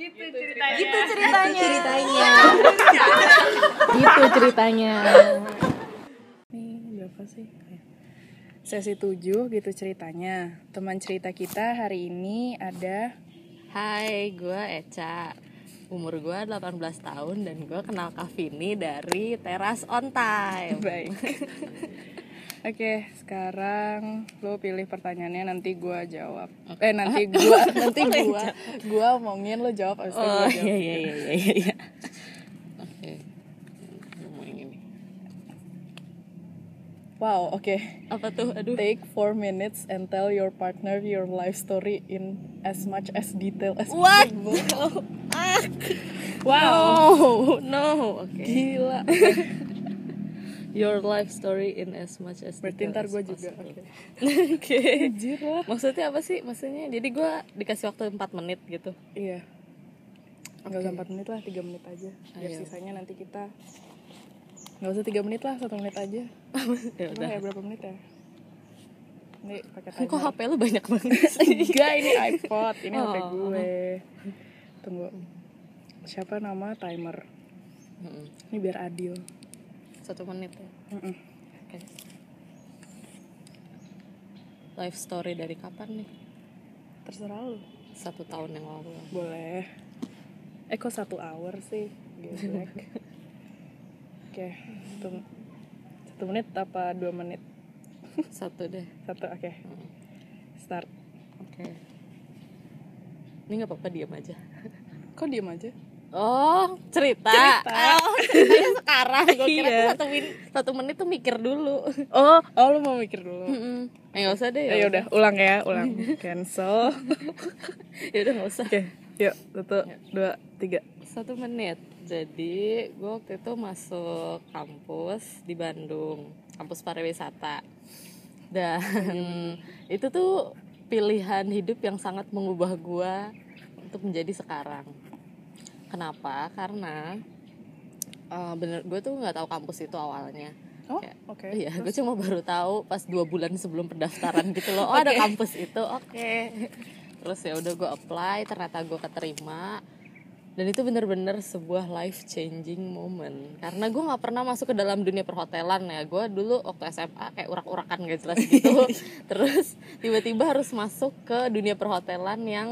Gitu ceritanya. Gitu ceritanya. ceritanya gitu ceritanya. Nih berapa sih? Sesi 7 gitu ceritanya. Teman cerita kita hari ini ada Hai, gue Eca. Umur gue 18 tahun dan gue kenal Kavini dari Teras On Time. baik. Oke, sekarang lo pilih pertanyaannya nanti gua jawab. Eh nanti gua nanti gua gua omongin lo jawab abis itu Oh gua jawab. iya iya iya iya iya. Oke. Ini. Wow, oke. Apa tuh? Aduh. Take 4 minutes and tell your partner your life story in as much as detail as What? possible. Ah. Wow. No, no. Oke. Gila. Your life story in as much as Berarti ntar gue juga. Oke. Oke. Anjir lah. Maksudnya apa sih? Maksudnya jadi gue dikasih waktu 4 menit gitu. Iya. Enggak usah 4 menit lah, 3 menit aja. Biar Ayo. sisanya nanti kita Enggak usah 3 menit lah, 1 menit aja. ya udah. ya berapa menit ya? Ini pakai Kok. HP lu banyak banget sih? Enggak, ini iPod, ini HP Oh. gue. Tunggu. Siapa nama timer? Mm-mm. Ini biar adil. Satu menit ya. Mm-mm. Oke. Life story dari kapan nih? Terserah lu. Satu tahun yang lalu. Boleh. Eh kok satu hour sih? Oke, satu, satu menit apa dua menit? Satu deh. Satu, oke. Start. Oke. Ini nggak apa-apa diam aja. Kok diem aja? Oh, cerita. Cerita. Oh, ceritanya sekarang. Gue kira Iya. satu, min- satu menit tuh mikir dulu. Oh, oh lu mau mikir dulu. Mm-mm. Eh nggak usah deh. Ya udah, ulang ya, ulang. Cancel. Ya udah nggak usah. Oke, yuk. Satu, dua, tiga. Satu menit. Jadi gue waktu itu masuk kampus di Bandung, kampus pariwisata. Dan itu tuh pilihan hidup yang sangat mengubah gue untuk menjadi sekarang. Kenapa? Karena eh, bener gue tuh nggak tahu kampus itu awalnya. Oh, oke. Iya, gue cuma baru tahu pas dua bulan sebelum pendaftaran gitu loh. Oh ada kampus itu, oke. Terus ya udah gue apply, ternyata gue keterima. Dan itu bener-bener sebuah life changing moment. Karena gue nggak pernah masuk ke dalam dunia perhotelan ya. Gue dulu waktu SMA kayak urak-urakan gak jelas gitu. Terus tiba-tiba harus masuk ke dunia perhotelan yang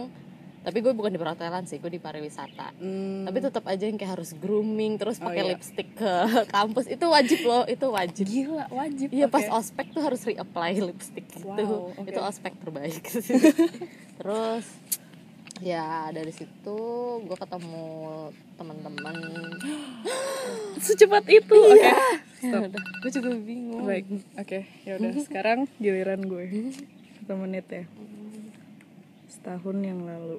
tapi gue bukan di perhotelan sih, gue di pariwisata Hmm, tapi tetap aja yang kayak harus grooming terus Oh, pakai iya. lipstick ke kampus itu wajib loh itu wajib gila, wajib. iya pas Oke. ospek tuh harus reapply lipstick gitu Wow, oke. itu ospek terbaik terus ya dari situ gue ketemu teman-teman Secepat itu. Oke. ya udah gue juga bingung Baik. Oke, ya udah. Sekarang giliran gue. Satu menit ya. Setahun yang lalu.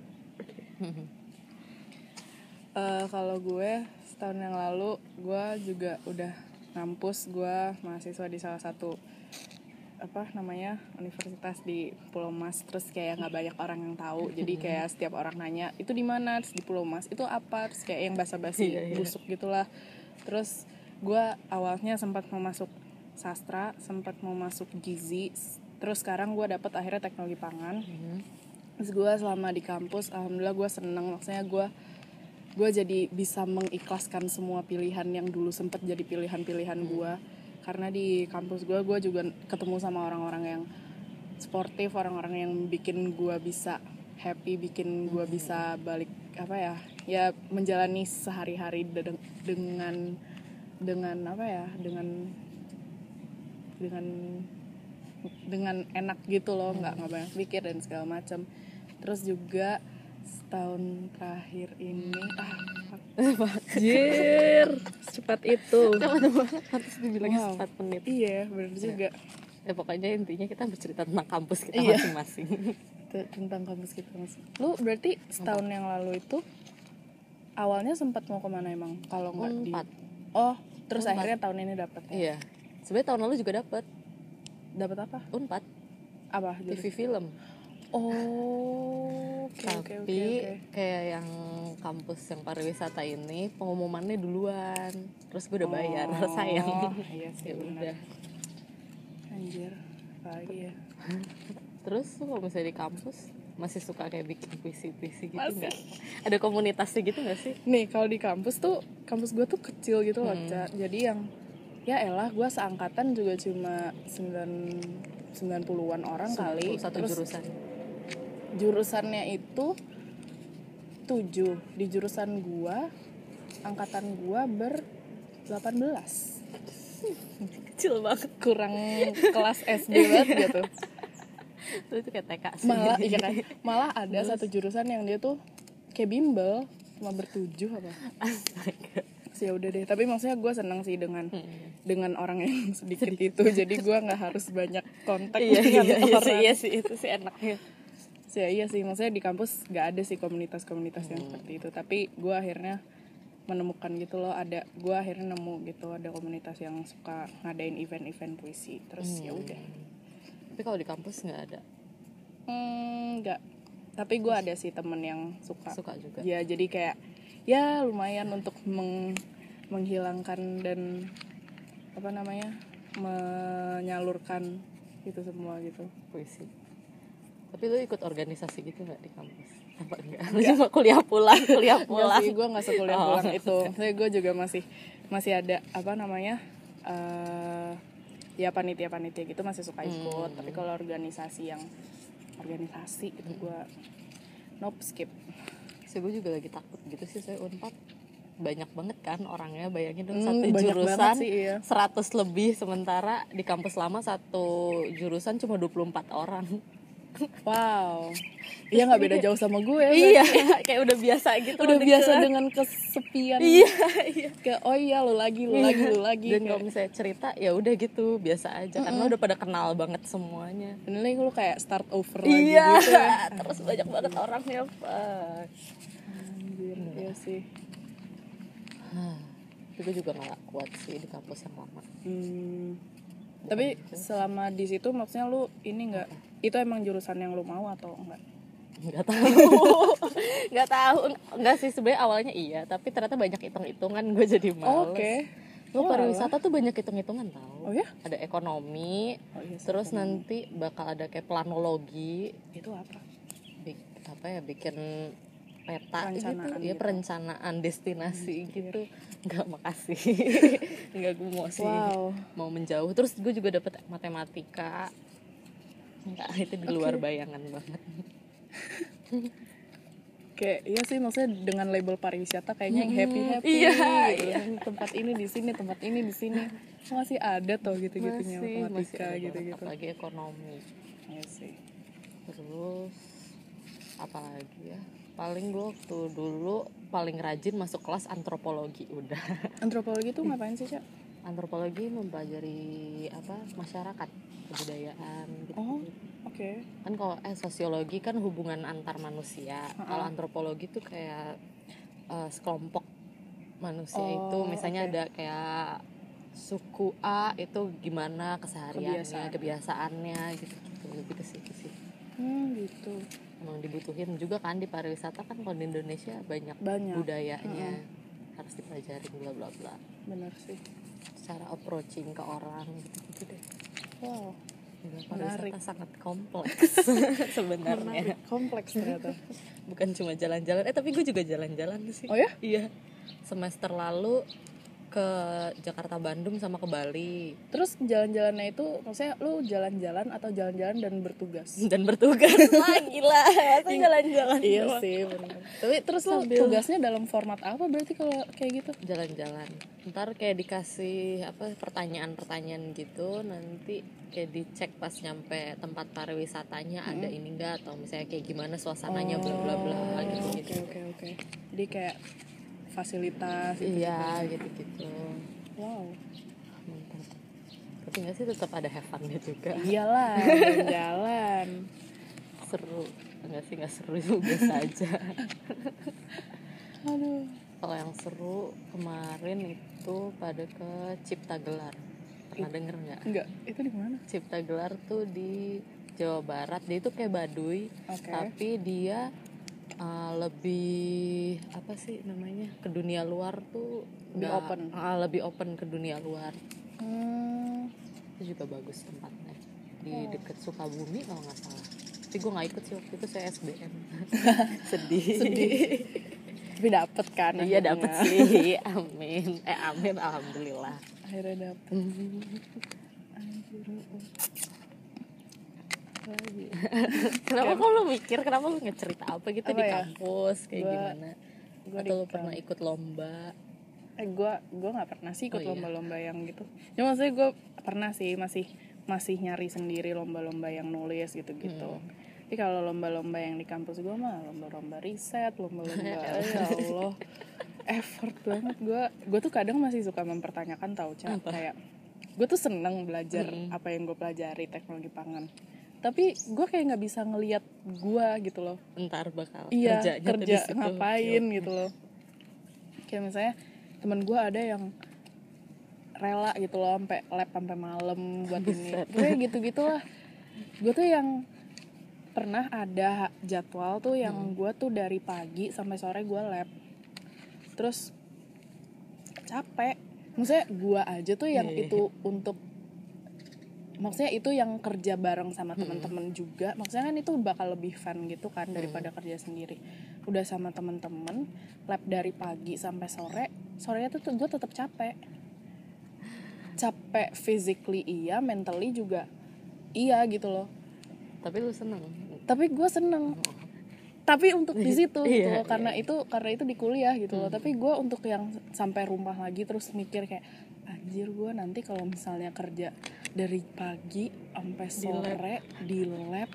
Eh, kalau gue setahun yang lalu gue juga udah ngampus gue mahasiswa di salah satu apa namanya universitas di Pulau Mas terus kayak nggak banyak orang yang tahu. Jadi kayak setiap orang nanya itu di mana? Terus di Pulau Mas itu apa? Terus kayak yang basa-basi Iya, iya. busuk gitulah. Terus gue awalnya sempat mau masuk sastra sempat mau masuk gizi terus sekarang gue dapet akhirnya teknologi pangan. Mhm. Terus gue selama di kampus, alhamdulillah gue seneng. Maksudnya gue gue jadi bisa mengikhlaskan semua pilihan yang dulu sempet jadi pilihan-pilihan gue. Karena di kampus gue, gue juga ketemu sama orang-orang yang sportif, orang-orang yang bikin gue bisa happy, bikin gue bisa balik apa ya, ya menjalani sehari-hari de- dengan dengan apa ya, dengan dengan dengan enak gitu loh nggak nggak banyak pikir dan segala macam terus juga setahun terakhir ini ah fuck. Anjir, secepat itu. Cepat banget harus dibilangnya Wow. 4 menit. Iya benar juga. Ya pokoknya intinya kita bercerita tentang kampus kita Iya. masing-masing. Tentang kampus kita mas lu berarti setahun yang lalu itu awalnya sempat mau ke mana emang? Kalau nggak di oh terus Unpad. akhirnya tahun ini dapat ya? iya. Sebenarnya tahun lalu juga dapat dapat apa? Unpad. Apa? TV film oh oke tapi oke oke. kayak yang kampus yang pariwisata ini pengumumannya duluan. Terus gue udah bayar Oh, sayang. iya sih ya udah. Anjir lagi ya terus kalau misalnya di kampus masih suka kayak bikin puisi puisi gitu nggak? Ada komunitasnya gitu nggak sih? Nih kalau di kampus tuh kampus gue tuh kecil gitu loh Hmm. Ca. jadi yang ya elah gue seangkatan juga cuma 9 90-an orang kali. satu Terus jurusan jurusannya itu 7 di jurusan gua angkatan gua ber 18 kecil banget. Kurang kelas SD banget gitu. Itu, itu kayak TK sih. Malah iya kan? Malah ada satu jurusan yang dia tuh kayak bimbel cuma bertujuh apa. Astaga. sih ya udah deh. Tapi maksudnya gue senang sih dengan Hmm. dengan orang yang sedikit itu. Jadi gua nggak harus banyak kontak iya iya dengan iya orang. sih iya sih. Itu sih enaknya Sih, iya sih maksudnya di kampus nggak ada sih komunitas-komunitas yang seperti itu. Tapi gue akhirnya menemukan gitu loh ada gue akhirnya nemu gitu ada komunitas yang suka ngadain event-event puisi. Terus ya udah. Tapi kalau di kampus nggak ada? Hmm, nggak. Tapi gue ada sih temen yang suka. Suka juga? Ya jadi kayak ya lumayan untuk meng- menghilangkan dan apa namanya menyalurkan itu semua gitu. Puisi tapi lu ikut organisasi gitu nggak di kampus? Apa enggak? Lu cuma kuliah pulang kuliah pulang sih gue nggak sekuliah Oh. pulang itu. Saya gue juga masih masih ada apa namanya eh ya panitia panitia gitu masih suka ikut. Tapi kalau organisasi yang organisasi itu gue nope skip. Sih gue juga lagi takut gitu sih saya unpad. Banyak banget kan orangnya bayangin dong Hmm, satu jurusan sih, iya. 100 lebih sementara di kampus lama satu jurusan cuma 24 orang wow. Iya nggak beda jauh sama gue iya kayak udah biasa gitu udah biasa dengan kesepian. Iya iya. Kayak oh iya lu lagi lu lagi lu lagi. Dan kalau misalnya cerita ya udah gitu biasa aja. Karena udah pada kenal banget semuanya. Ini lu kayak start over lagi iya gitu. ya. terus banyak banget orangnya pak Anjir, iya. sih. itu juga nggak kuat sih di kampus yang lama. Hmm. Tapi selama di situ maksudnya lu ini enggak itu emang jurusan yang lu mau atau enggak? nggak tahu nggak tahu nggak sih sebenarnya awalnya iya tapi ternyata banyak hitung hitungan gue jadi males Oke. Lo Oh, pariwisata tuh banyak hitung hitungan tau Oh ya? ada ekonomi Oh iya. terus nanti bakal ada kayak planologi itu apa? bik- apa ya bikin peta Perencanaan gitu ya gitu. perencanaan destinasi gitu nggak makasih nggak gue mau sih Wow. mau menjauh terus gue juga dapet matematika nggak itu di luar bayangan banget Kayak iya sih maksudnya dengan label pariwisata kayaknya yang happy happy Iya, gitu. Tempat ini di sini, tempat ini di sini. Masih ada tuh gitu-gitunya masih masih matematika ada gitu-gitu. banget, apalagi ekonomi Iya sih. terus apa lagi ya paling gue waktu dulu paling rajin masuk kelas antropologi udah Antropologi tuh ngapain sih, Cak? antropologi mempelajari apa masyarakat kebudayaan gitu Oh, oke. kan kalau eh sosiologi kan hubungan antar manusia kalau antropologi tuh kayak eh, sekelompok manusia itu Oh, misalnya oke. ada kayak suku A itu gimana kesehariannya Kebiasaan. kebiasaannya gitu gitu lebih ke situ sih Hmm, gitu. Emang dibutuhin juga kan di pariwisata kan kalau di Indonesia banyak, Banyak. budayanya harus dipelajari bla bla bla Benar sih. cara approaching ke orang gitu gitu deh Wow. Menarik. pariwisata sangat kompleks sebenarnya Menarik. Kompleks ternyata. bukan cuma jalan-jalan eh tapi gue juga jalan-jalan sih Oh ya? iya semester lalu ke Jakarta Bandung sama ke Bali Terus jalan-jalannya itu maksudnya lu jalan-jalan atau jalan-jalan dan bertugas? dan bertugas lagi lah masa jalan-jalan iya doang? sih benar. Tapi terus lu Sambil- tugasnya dalam format apa berarti kalau kayak gitu? jalan-jalan ntar kayak dikasih apa pertanyaan-pertanyaan gitu nanti kayak dicek pas nyampe tempat pariwisatanya ada ini enggak atau misalnya kayak gimana suasananya bla bla bla gitu Oh, Oke gitu oke oke. Jadi kayak fasilitas gitu. iya gitu gitu Wow. mantap tapi nggak sih tetap ada have fun-nya juga Iyalah, jalan. seru enggak sih nggak seru juga biasa aja Aduh. kalau yang seru kemarin itu pada ke Cipta Gelar pernah denger nggak Enggak, itu di mana? Cipta Gelar tuh di Jawa Barat dia itu kayak Baduy Oke. tapi dia uh, lebih apa sih namanya ke dunia luar tuh Lebih open. ah, lebih open ke dunia luar. Hmm. itu juga bagus tempatnya. Di Oh. deket Sukabumi kalau nggak salah. Tapi gue nggak ikut sih waktu itu saya SBM sedih. Tapi dapet kan iya dapet sih. Amin. Eh amin. Alhamdulillah. Akhirnya dapet. Anjir, oh. Lagi ya? kenapa kok lu mikir kenapa lu ngecerita apa gitu Apa di ya? kampus kayak Gua- gimana gua atau lu pernah ikut lomba eh gue gue nggak pernah sih ikut Oh, iya. lomba-lomba yang gitu ya maksudnya gue pernah sih masih masih nyari sendiri lomba-lomba yang nulis gitu-gitu Hmm. tapi kalau lomba-lomba yang di kampus gue mah lomba-lomba riset lomba-lomba ya Allah effort banget gue gue tuh kadang masih suka mempertanyakan tau Ca. kayak gue tuh seneng belajar Hmm. apa yang gue pelajari teknologi pangan tapi gue kayak nggak bisa ngelihat gue gitu loh. Ntar bakal iya kerja situ. ngapain Iya. gitu loh. Kayak misalnya temen gue ada yang rela gitu loh sampai lab sampai malam buat ini. Gue gitu gitulah gue tuh yang pernah ada jadwal tuh yang Hmm. gue tuh dari pagi sampai sore gue lab. Terus capek. Maksudnya gue aja tuh yang Iya, iya, itu untuk maksudnya itu yang kerja bareng sama Hmm. teman-teman juga. Maksudnya kan itu bakal lebih fun gitu kan daripada kerja sendiri. Udah sama teman-teman lab dari pagi sampai sore sorenya tuh gue tetap capek. Capek physically iya mentally juga iya gitu loh. Tapi lu seneng? Tapi gue seneng. Tapi untuk di situ gitu Iya, loh karena iya. itu karena itu di kuliah gitu loh. Tapi gue untuk yang sampai rumah lagi terus mikir kayak anjir gue nanti kalau misalnya kerja dari pagi sampai sore di lab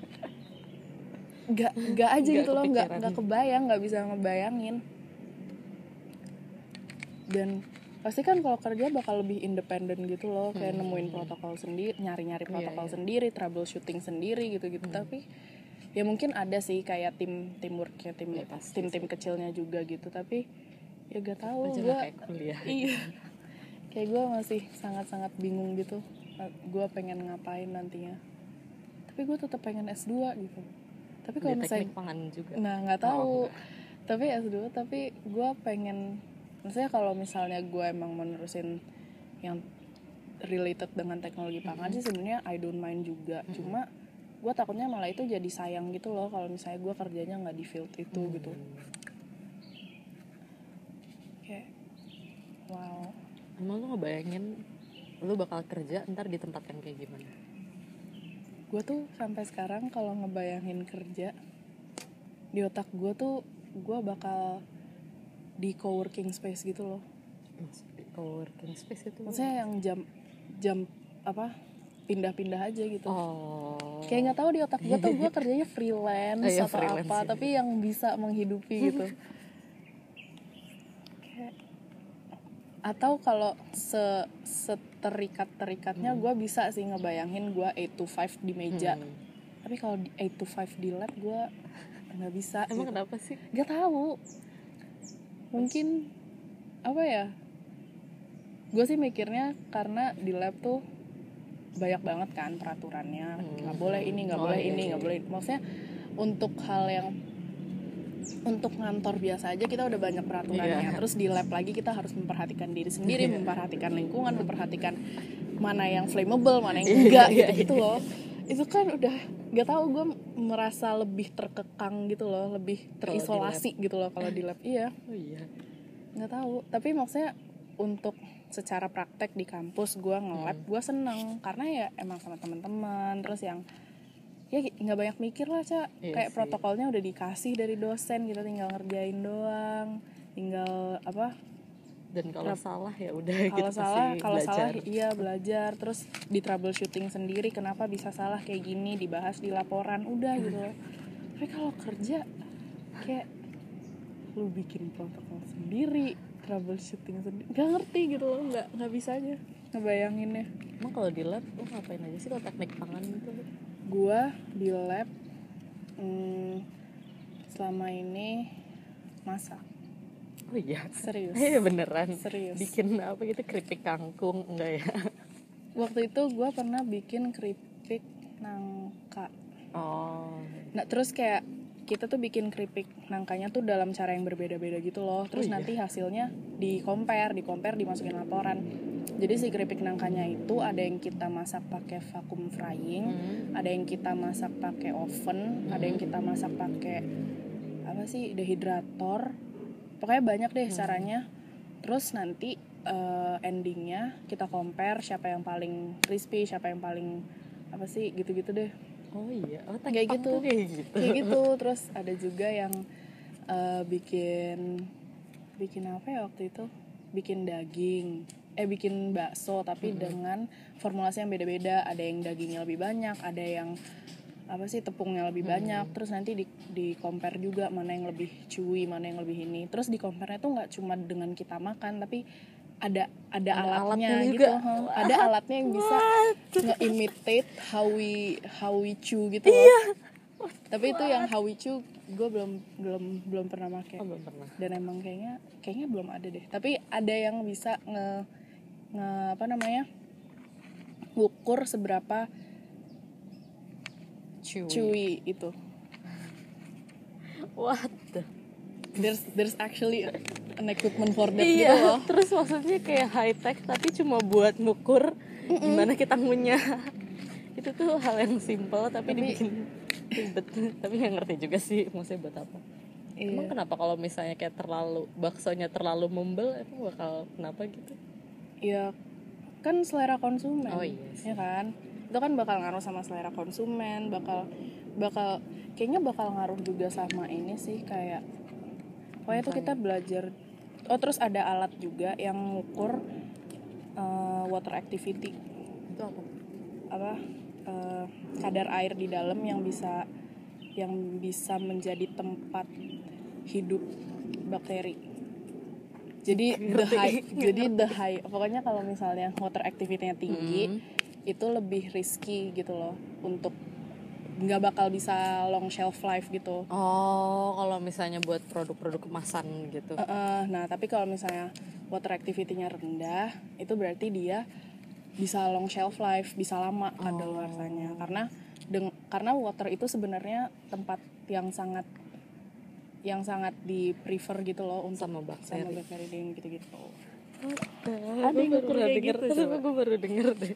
nggak nggak aja Nggak gitu loh nggak nggak kebayang nggak bisa ngebayangin. Dan pasti kan kalau kerja bakal lebih independen gitu loh kayak nemuin protokol sendiri nyari-nyari Hmm. Iya, protokol iya. sendiri troubleshooting sendiri gitu-gitu. Tapi ya mungkin ada sih kayak tim tim Ya, pasti tim tim kecilnya juga gitu. Tapi ya gak tahu gue iya kayak gue masih sangat-sangat bingung gitu gue pengen ngapain nantinya. Tapi gue tetap pengen S2 gitu. Tapi kalau misalnya pangan juga. Nah nggak Oh, tahu. tapi S2 tapi gue pengen maksudnya kalau misalnya gue emang menerusin yang related dengan teknologi pangan sih sebenarnya I don't mind juga. Cuma gue takutnya malah itu jadi sayang gitu loh kalau misalnya gue kerjanya nggak di field itu gitu kayak wow emang lu ngebayangin lu bakal kerja ntar di tempat yang kayak gimana? Gue tuh sampai sekarang kalau ngebayangin kerja di otak gue tuh gue bakal di coworking space gitu loh. Coworking space itu maksudnya yang jam jam apa pindah-pindah aja gitu. Oh. Kayak nggak tahu di otak gue tuh gue kerjanya freelance Oh iya, atau freelance, apa iya. tapi yang bisa menghidupi gitu Kayak- atau kalau se seterikat terikatnya gue bisa sih ngebayangin gue 8 to 5 di meja. Hmm. tapi kalau di 8 to 5 di lab gue nggak bisa emang gitu. kenapa sih? Nggak tahu. Mungkin apa ya? Gue sih mikirnya karena di lab tuh banyak banget kan peraturannya. Nggak boleh ini nggak Oh, boleh iya, ini iya, nggak boleh maksudnya untuk hal yang untuk ngantor biasa aja kita udah banyak peraturannya. Iya. terus di lab lagi kita harus memperhatikan diri sendiri memperhatikan lingkungan memperhatikan mana yang flammable mana yang enggak Iya, gitu, gitu loh. Itu kan udah nggak tahu gue merasa lebih terkekang gitu loh lebih terisolasi gitu loh kalau di lab. Iya. Oh iya. Nggak tahu. Tapi maksudnya untuk secara praktek di kampus gue nge-lab Hmm. gue seneng. Karena ya emang sama teman-teman terus yang ya nggak banyak mikir lah cak Iya kayak sih. protokolnya udah dikasih dari dosen kita tinggal ngerjain doang tinggal apa dan kalau Rap- salah ya udah kalau kita salah kalau salah iya belajar. Terus di troubleshooting sendiri kenapa bisa salah kayak gini dibahas di laporan udah gitu. Tapi kalau kerja kayak lu bikin protokol sendiri troubleshooting sendiri nggak ngerti gitu loh nggak nggak bisa aja ngebayanginnya. Emang kalau di lab lu ngapain aja sih kalau teknik pangan itu gua di lab hmm, selama ini masak. Oh iya. Serius. Eh beneran. Serius. Bikin apa gitu keripik kangkung enggak ya? Waktu itu gua pernah bikin keripik nangka. Oh. Nah terus kayak kita tuh bikin keripik nangkanya tuh dalam cara yang berbeda-beda gitu loh. Terus Oh, iya? nanti hasilnya di compare di compare dimasukin laporan. Jadi si keripik nangkanya itu ada yang kita masak pakai vacuum frying Hmm. ada yang kita masak pakai oven ada yang kita masak pakai apa sih dehidrator. Pokoknya banyak deh caranya. Terus nanti eh, endingnya kita compare siapa yang paling crispy siapa yang paling apa sih gitu-gitu deh oh iya oh Kayak gitu. kayak gitu. Kayak gitu terus ada juga yang eh, bikin bikin apa ya waktu itu? Bikin daging eh bikin bakso tapi dengan formulasi yang beda-beda. Ada yang dagingnya lebih banyak ada yang apa sih tepungnya lebih banyak. Terus nanti di di compare juga mana yang lebih chewy mana yang lebih ini. Terus di compare tuh nggak cuma dengan kita makan tapi ada ada, Ada alatnya, alatnya gitu. juga. huh. ada alatnya yang bisa nge-imitate how we how we chew gitu loh. Tapi itu yang how we chew gue belum belum belum pernah pakai oh belum pernah. Dan emang kayaknya kayaknya belum ada deh. Tapi ada yang bisa nge nge apa namanya ngukur seberapa chewy, chewy itu. What the there's there's actually an equipment for that gitu iya loh. terus maksudnya kayak high tech tapi cuma buat ngukur gimana kita ngunyah itu tuh hal yang simple tapi, Tapi- dibikin ribet. Tapi nggak ngerti juga sih maksudnya buat apa. Emang iya. kenapa kalau misalnya kayak terlalu baksonya terlalu membel emang bakal kenapa gitu? Ya kan selera konsumen Oh, iya sih. ya kan? Itu kan bakal ngaruh sama selera konsumen bakal bakal kayaknya bakal ngaruh juga sama ini sih kayak pokoknya itu kita belajar. Oh terus ada alat juga yang ngukur eh, water activity. Itu apa? Apa? Eh, kadar air di dalam yang bisa yang bisa menjadi tempat hidup bakteri. Jadi the high jadi the high pokoknya kalau misalnya water activity-nya tinggi Hmm. itu lebih risky gitu loh untuk nggak bakal bisa long shelf life gitu. Oh kalau misalnya buat produk-produk kemasan gitu. Eh, eh, nah tapi kalau misalnya water activity-nya rendah itu berarti dia bisa long shelf life bisa lama kadaluarsanya karena deng karena water itu sebenarnya tempat yang sangat yang sangat di prefer gitu loh untuk sama bakteri. sama bakteri gitu-gitu. Ada yang gue kayak denger. gitu, gue baru denger deh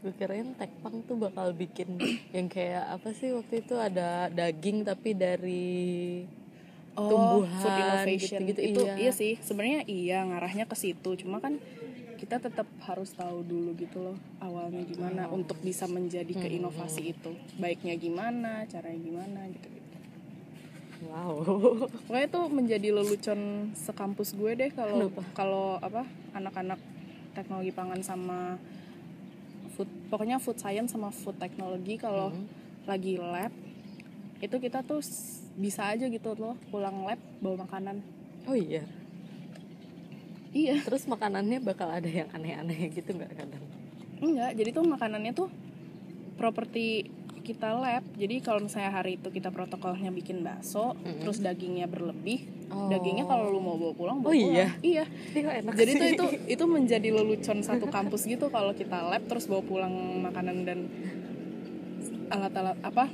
gue kirain tekpang tuh bakal bikin yang kayak apa sih waktu itu ada daging tapi dari tumbuhan food innovation gitu-gitu, itu iya. iya. sih sebenarnya iya ngarahnya ke situ cuma kan kita tetap harus tahu dulu gitu loh awalnya gimana Oh. untuk bisa menjadi ke Hmm, inovasi itu baiknya gimana caranya gimana gitu gitu wow pokoknya itu menjadi lelucon sekampus gue deh kalau kalau apa anak-anak teknologi pangan sama food pokoknya food science sama food teknologi kalau Hmm. lagi lab itu kita tuh bisa aja gitu loh pulang lab bawa makanan. Oh iya? Iya. Terus makanannya bakal ada yang aneh-aneh gitu nggak kadang? Enggak jadi tuh makanannya tuh properti kita lab jadi kalau misalnya hari itu kita protokolnya bikin bakso Mm-mm. terus dagingnya berlebih Oh. dagingnya kalau lu mau bawa pulang bawa Oh, pulang iya? iya enak jadi sih. itu itu menjadi lelucon satu kampus gitu kalau kita lab terus bawa pulang makanan dan alat-alat apa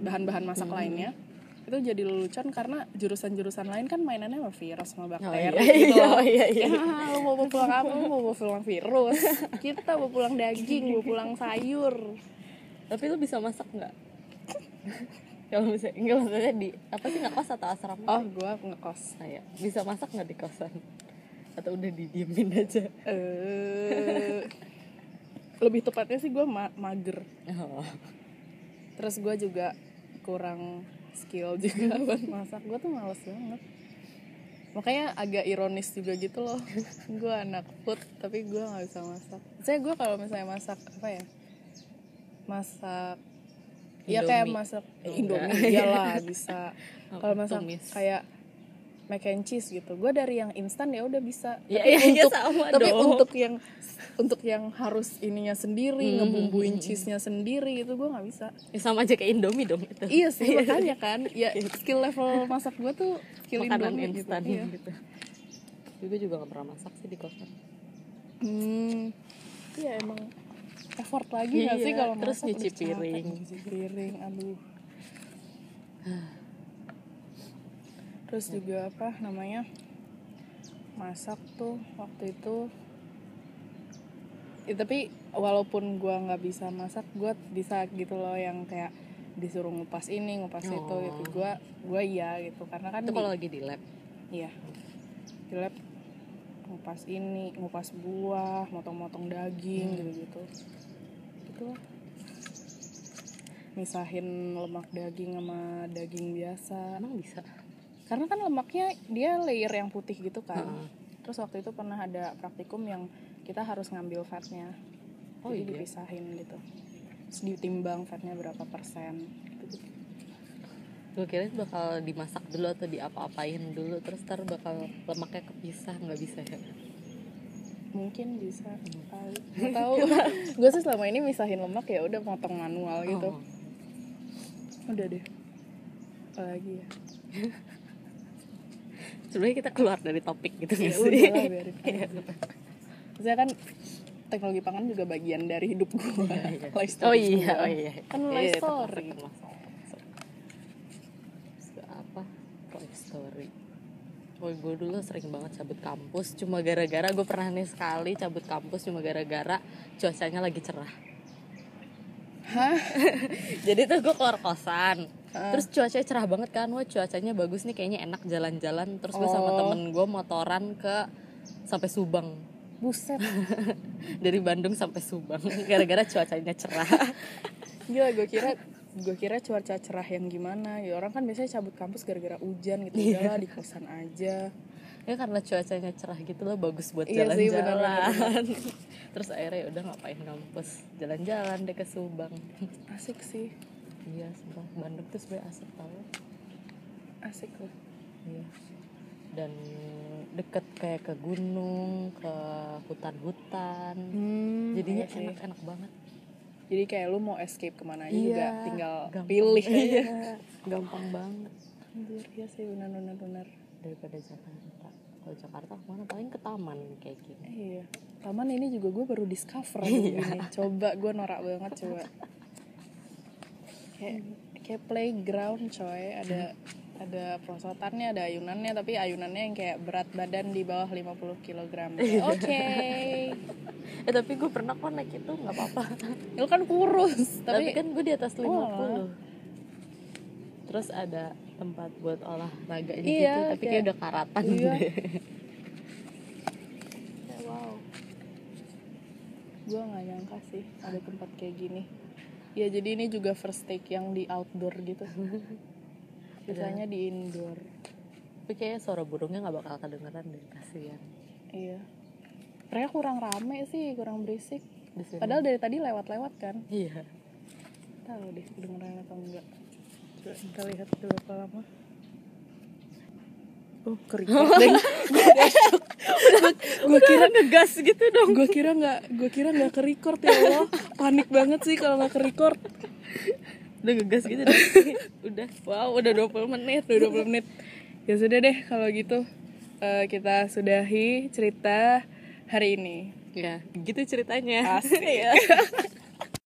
bahan-bahan masak Hmm. lainnya itu jadi lelucon karena jurusan-jurusan lain kan mainannya sama virus sama oh, bakteri iya, gitu iya, loh. oh, iya, iya. Ya, lu mau bawa pulang apa? Lu mau bawa pulang virus. Kita bawa pulang daging, bawa pulang sayur. Tapi lu bisa masak nggak kalau misalnya nggak maksudnya di apa sih ngekos atau asrama Oh, gua ngekos. Saya bisa masak nggak di kosan atau udah didiemin aja Eh lebih tepatnya sih gua ma- mager. oh. Terus gua juga kurang skill juga buat masak. Gua tuh males banget. Makanya agak ironis juga gitu loh. gua anak food tapi gua nggak bisa masak. Saya gua kalau misalnya masak apa ya? Masak Ya kayak Indomie. masak Oh, Indomie iyalah bisa. Kalau masak tumis. kayak mac and cheese gitu, gue dari yang instan ya udah bisa. Ya, tapi iya, iya, untuk sama tapi dong. untuk yang untuk yang harus ininya sendiri, Hmm, ngebumbuin cheese-nya sendiri itu gue nggak bisa. Ya, sama aja kayak Indomie dong itu iya sih makanya kan, ya skill level masak gue tuh skill makanan Indomie instan gitu. Iya. gitu gue juga gak pernah masak sih di kosan Hmm, iya emang effort lagi nggak Iya, sih kalau terus nyuci piring. nyuci piring, aduh. terus juga apa namanya masak tuh waktu itu ya, tapi walaupun gua nggak bisa masak gua bisa gitu loh yang kayak disuruh ngupas ini ngupas itu Oh. gitu gua gua iya gitu karena kan itu kalau lagi di lab Iya. Di lab ngupas ini, ngupas buah, motong-motong daging Hmm. gitu-gitu. Gitu lah. Misahin lemak daging sama daging biasa. emang bisa Karena kan lemaknya dia layer yang putih gitu kan. Heeh. Terus waktu itu pernah ada praktikum yang kita harus ngambil fatnya. Oh Jadi iya? dipisahin gitu. Terus ditimbang fatnya berapa persen. Gitu. gue kira itu bakal dimasak dulu atau diapa-apain dulu terus ntar bakal lemaknya kepisah nggak bisa ya mungkin bisa kali. Nggak tahu. Gue sih selama ini misahin lemak ya udah potong manual gitu. Oh. udah deh. Apalagi ya? Sebenarnya kita keluar dari topik gitu ya nggak udah sih lah biarin. Maksudnya kan teknologi pangan juga bagian dari hidup gue life story oh iya oh iya. Kan Iya, life story. apa? Life story Oh, gue dulu sering banget cabut kampus. Cuma gara-gara gue pernah nih sekali cabut kampus cuma gara-gara cuacanya lagi cerah. Hah? Jadi tuh gue keluar kosan. Terus cuacanya cerah banget kan? Wah cuacanya bagus nih kayaknya enak jalan-jalan. Terus gue sama Oh. temen gue motoran ke sampai Subang. Buset. Dari Bandung sampai Subang. Gara-gara cuacanya cerah. Gila gue kira gue kira cuaca cerah yang gimana. Ya orang kan biasanya cabut kampus gara-gara hujan gitu. Iya. udahlah di kosan aja. Ya karena cuacanya cerah gitu loh bagus buat Iya sih, jalan-jalan. terus akhirnya ya udah ngapain kampus? Jalan-jalan deh ke Subang. Asik sih. Iya sumpah Bandung tuh sebenarnya asik tau asik loh iya. Dan deket kayak ke gunung ke hutan-hutan. Hmm, jadinya iya enak-enak banget Jadi kayak lu mau escape ke mana aja juga tinggal Iya, gampang. pilih aja. Iya, gampang banget Anjir, iya sih benar benar benar. daripada Jakarta kalau Jakarta ke mana paling ke taman kayak gini Iya. Taman ini juga gue baru discover Iya. ini. Coba gue norak banget coba. Kayak kayak playground coy, ada ada perosotannya, ada ayunannya, tapi ayunannya yang kayak berat badan di bawah 50 kg. Oke. eh tapi gue pernah kok naik itu nggak apa-apa Lu kan kurus, tapi, tapi, kan gue di atas 50 Oh. terus ada tempat buat olahraga gitu Iya, tapi kayak kayak- udah karatan Iya. deh Ya, wow. Gue nggak nyangka sih ada tempat kayak gini. Ya jadi ini juga first take yang di outdoor gitu. Biasanya di indoor. tapi kayaknya suara burungnya nggak bakal kedengeran deh kasihan Iya. Mereka kurang rame sih, kurang berisik. Padahal dari tadi lewat-lewat kan. iya Tahu deh kedengeran atau enggak. Coba kita lihat berapa lama. Oh, deh. gue kira ngegas gitu dong gue kira nggak gue kira nggak ke record ya Allah panik banget sih kalau nggak ke record udah ngegas gitu dong udah wow udah 20 menit udah 20 menit. Ya sudah deh kalau gitu eh, kita sudahi cerita hari ini. Ya gitu ceritanya. Asik